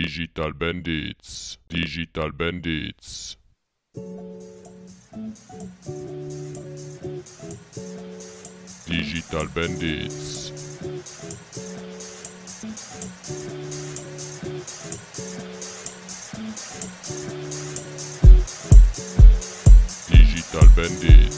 Digital Bandits, Digital Bandits. Digital Bandits. Digital Bandits.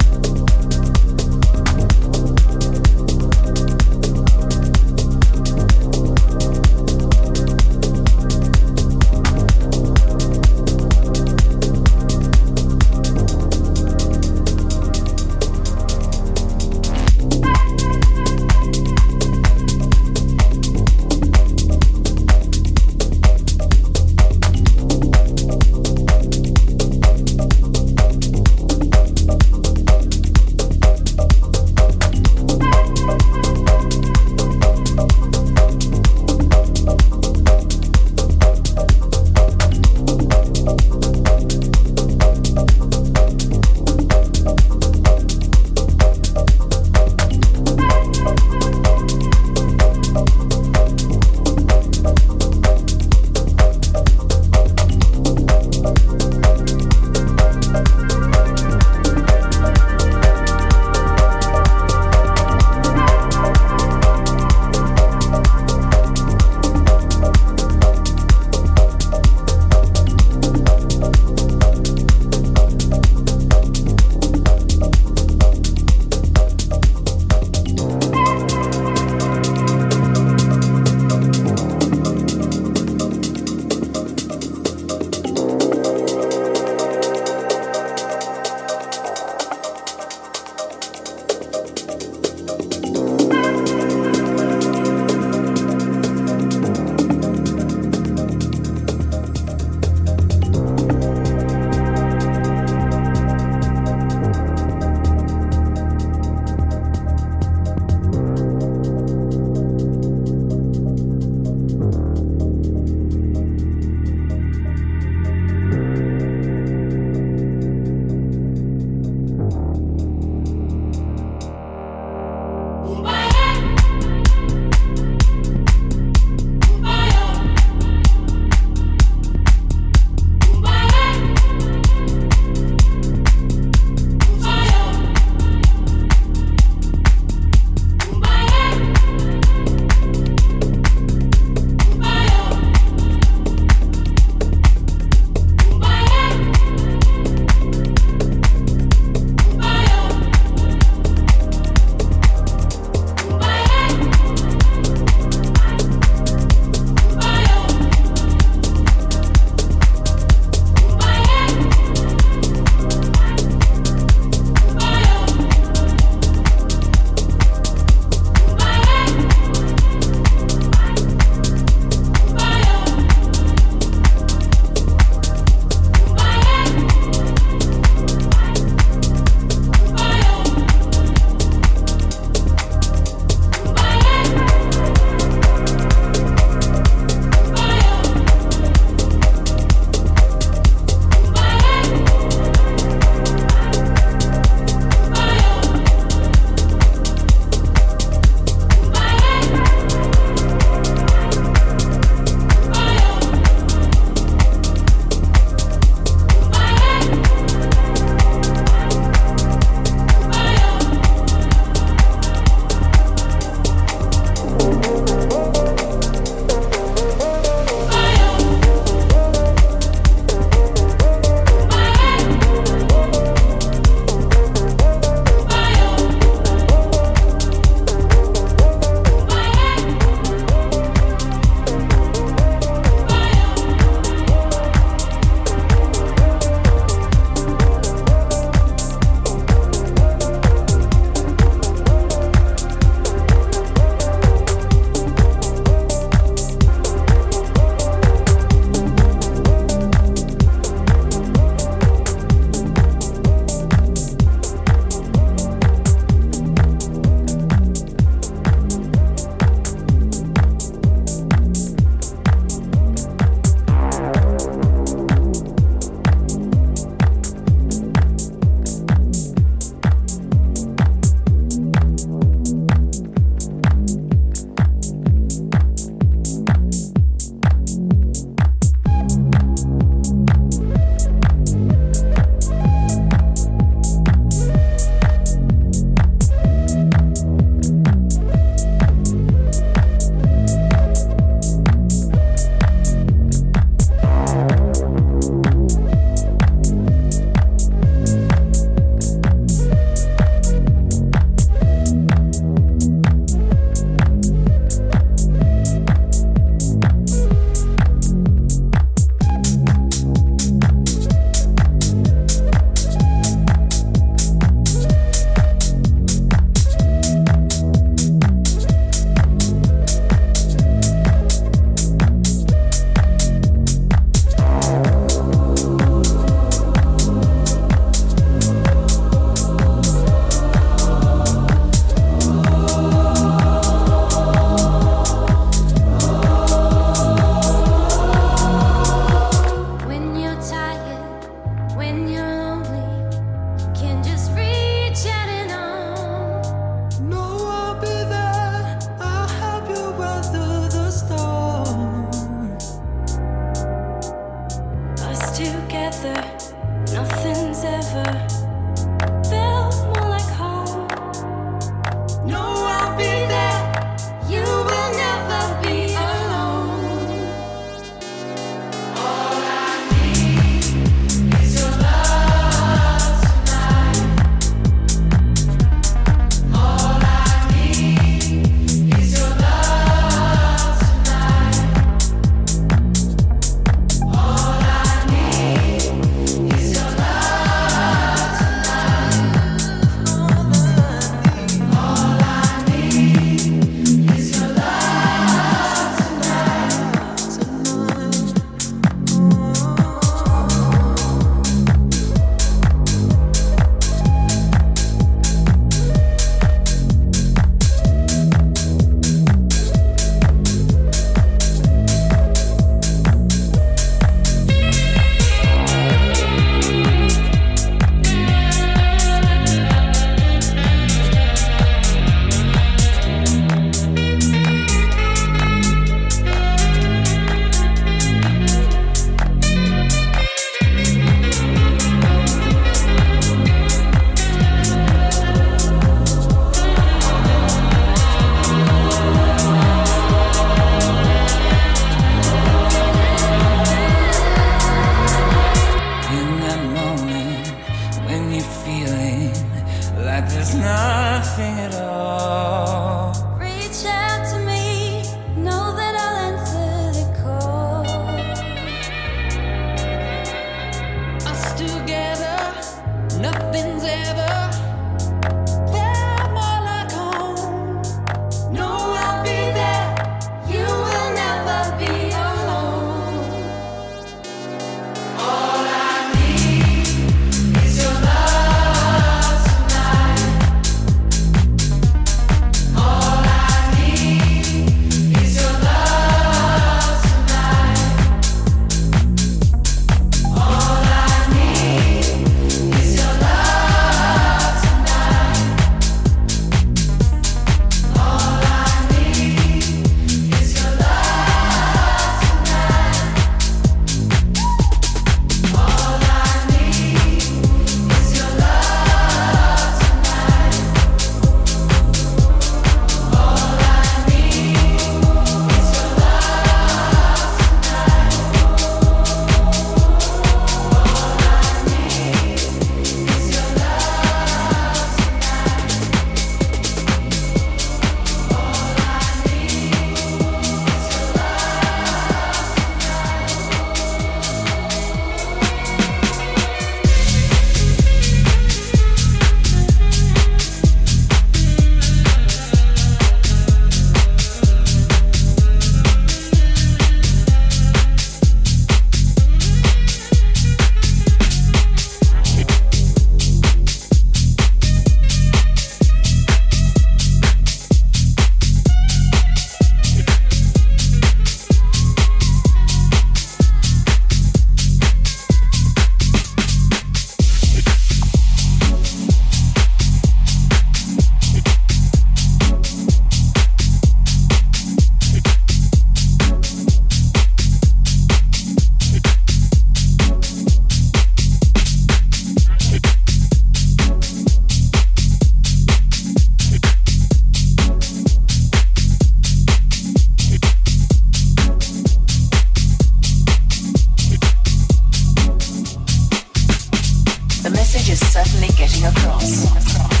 The message is certainly getting across.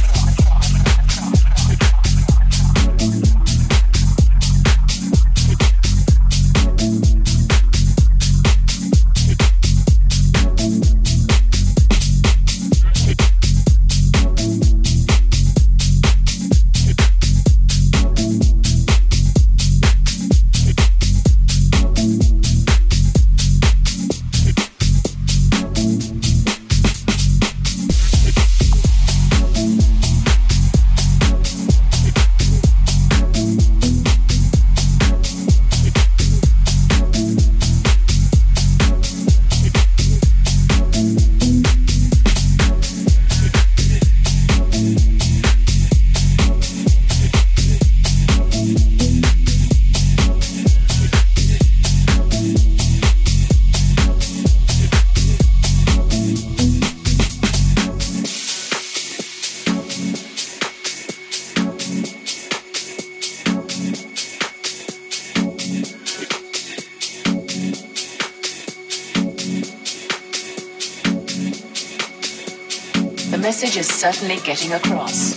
Certainly getting across.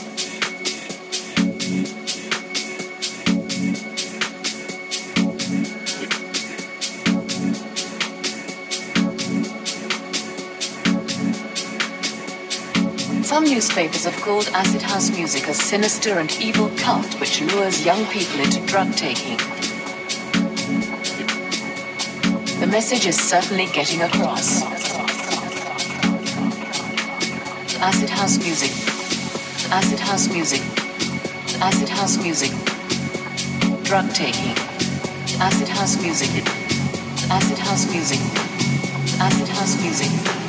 Some newspapers have called acid house music a sinister and evil cult which lures young people into drug taking. The message is certainly getting across. Acid house music. Acid house music. Acid house music. Drug taking. Acid house music. Acid house music. Acid house music.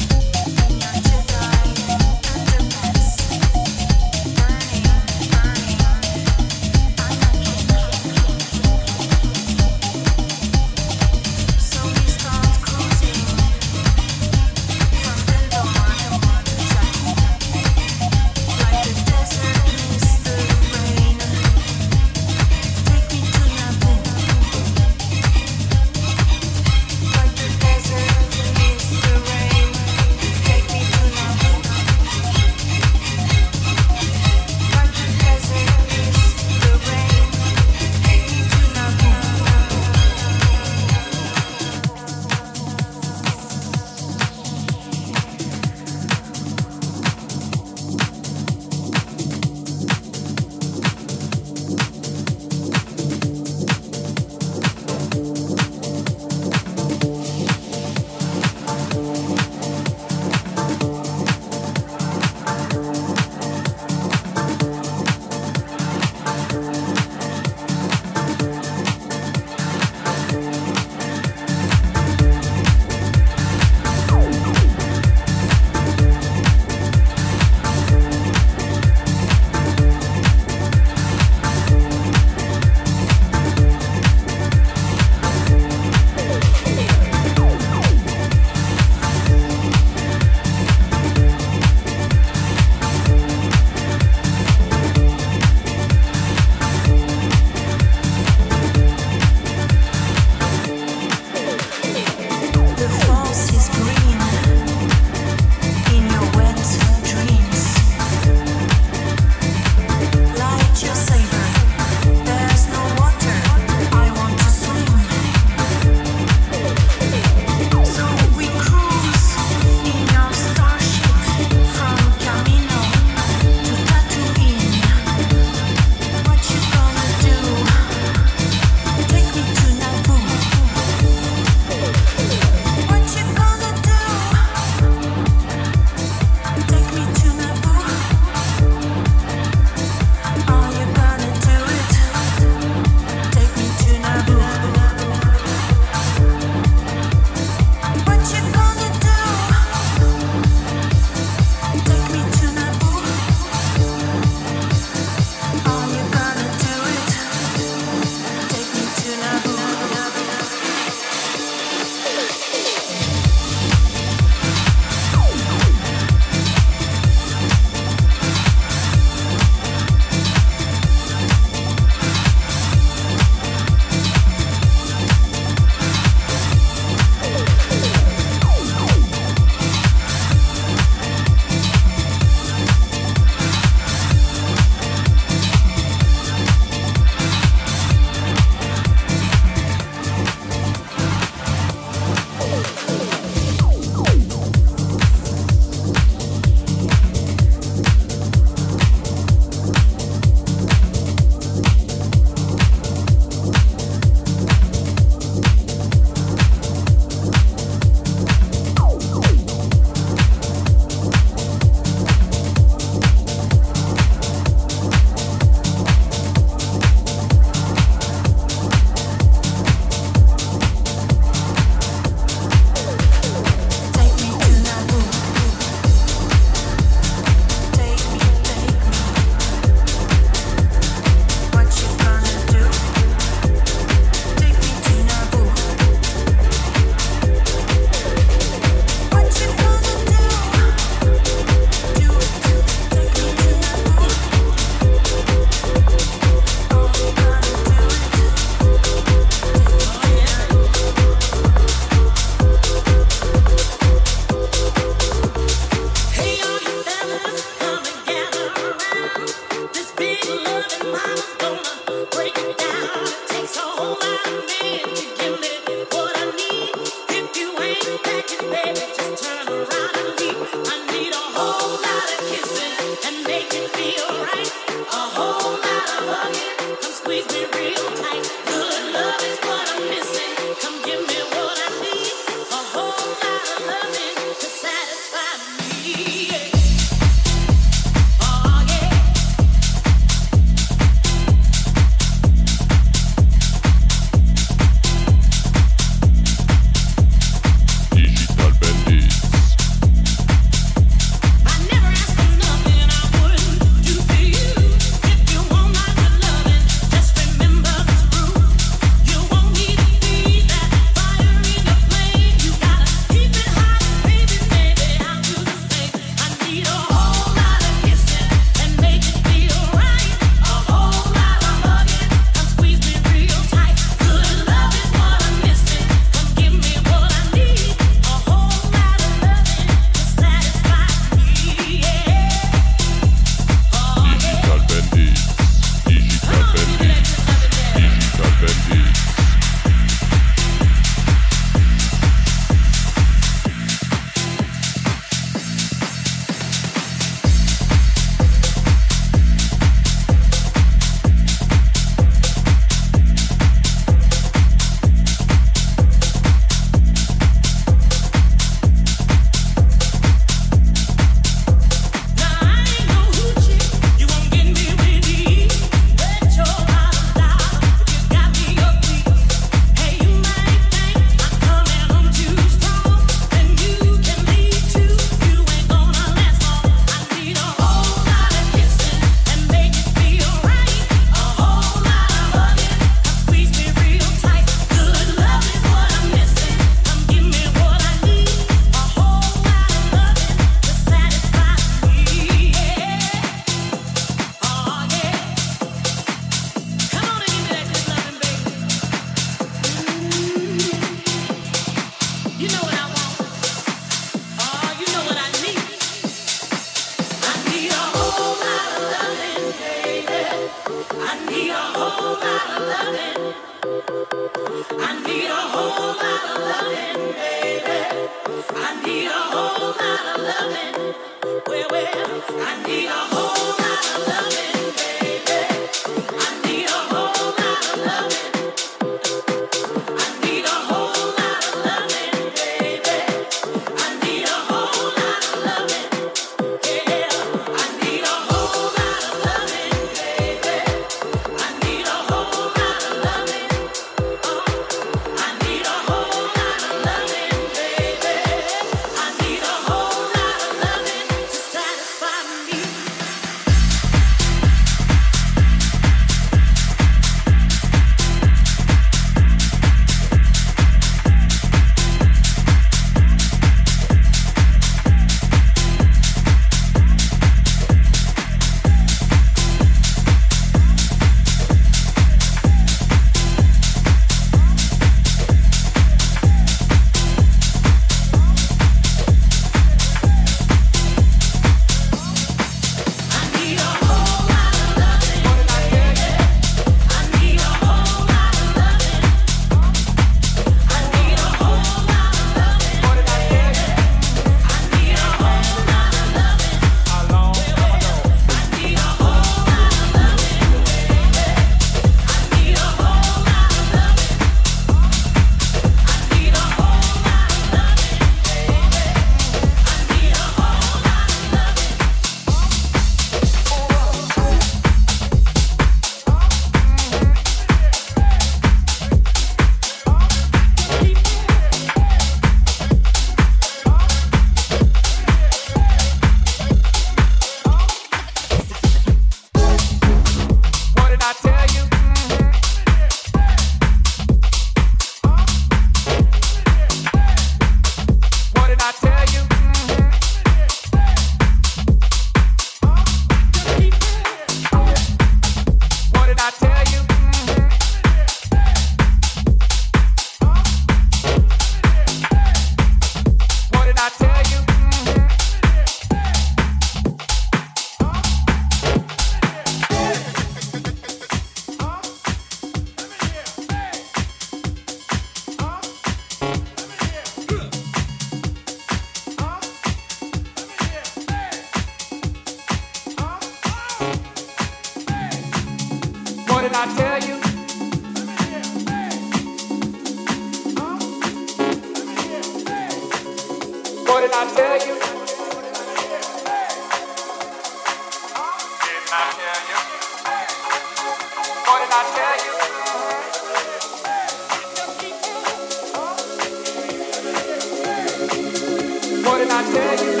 I tell you.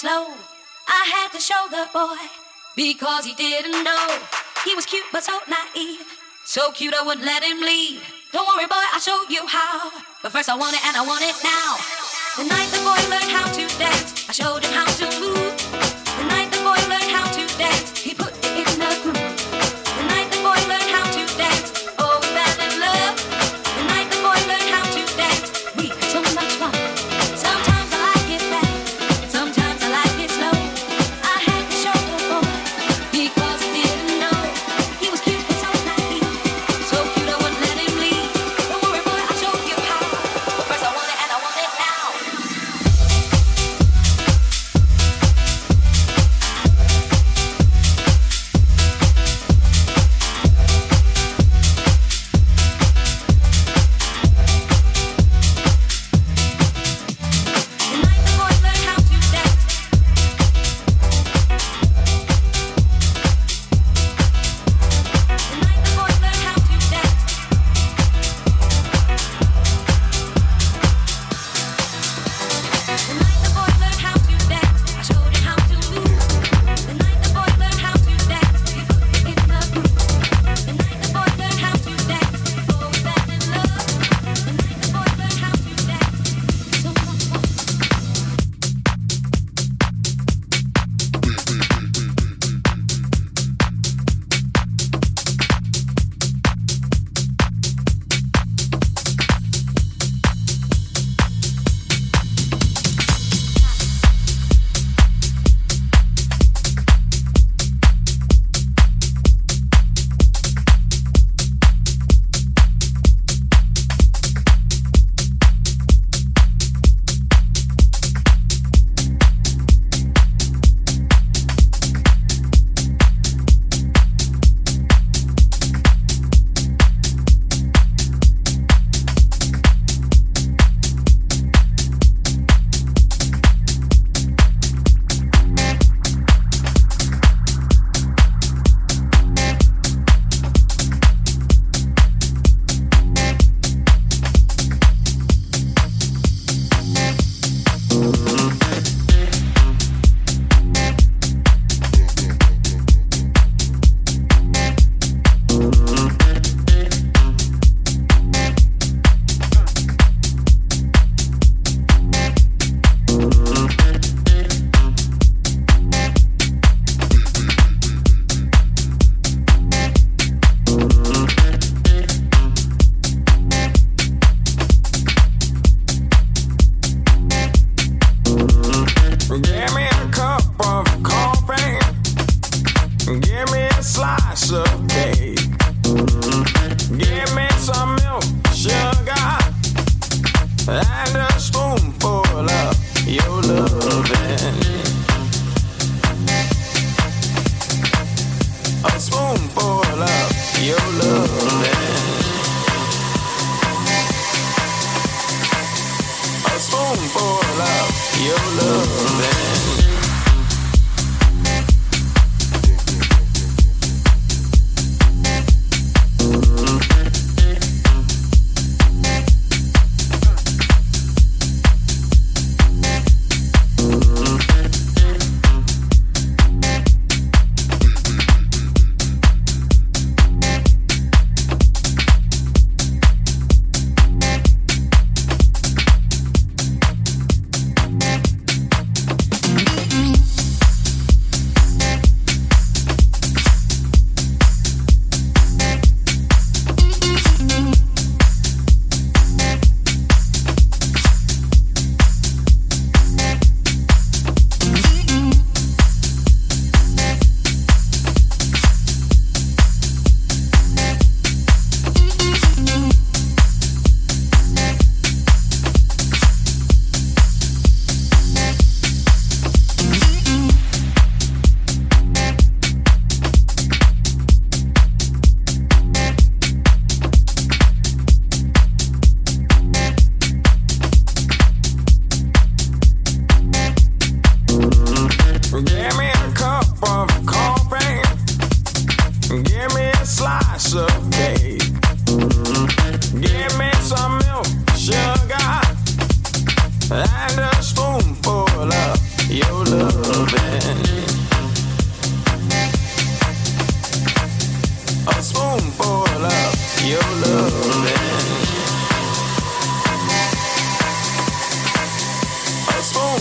slow. I had to show the boy because he didn't know. He was cute but so naive. So cute I wouldn't let him leave. Don't worry, boy, I'll show you how. But first I want it and I want it now. The night the boy learned how to dance, I showed him how to move.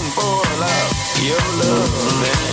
for love, your love, man.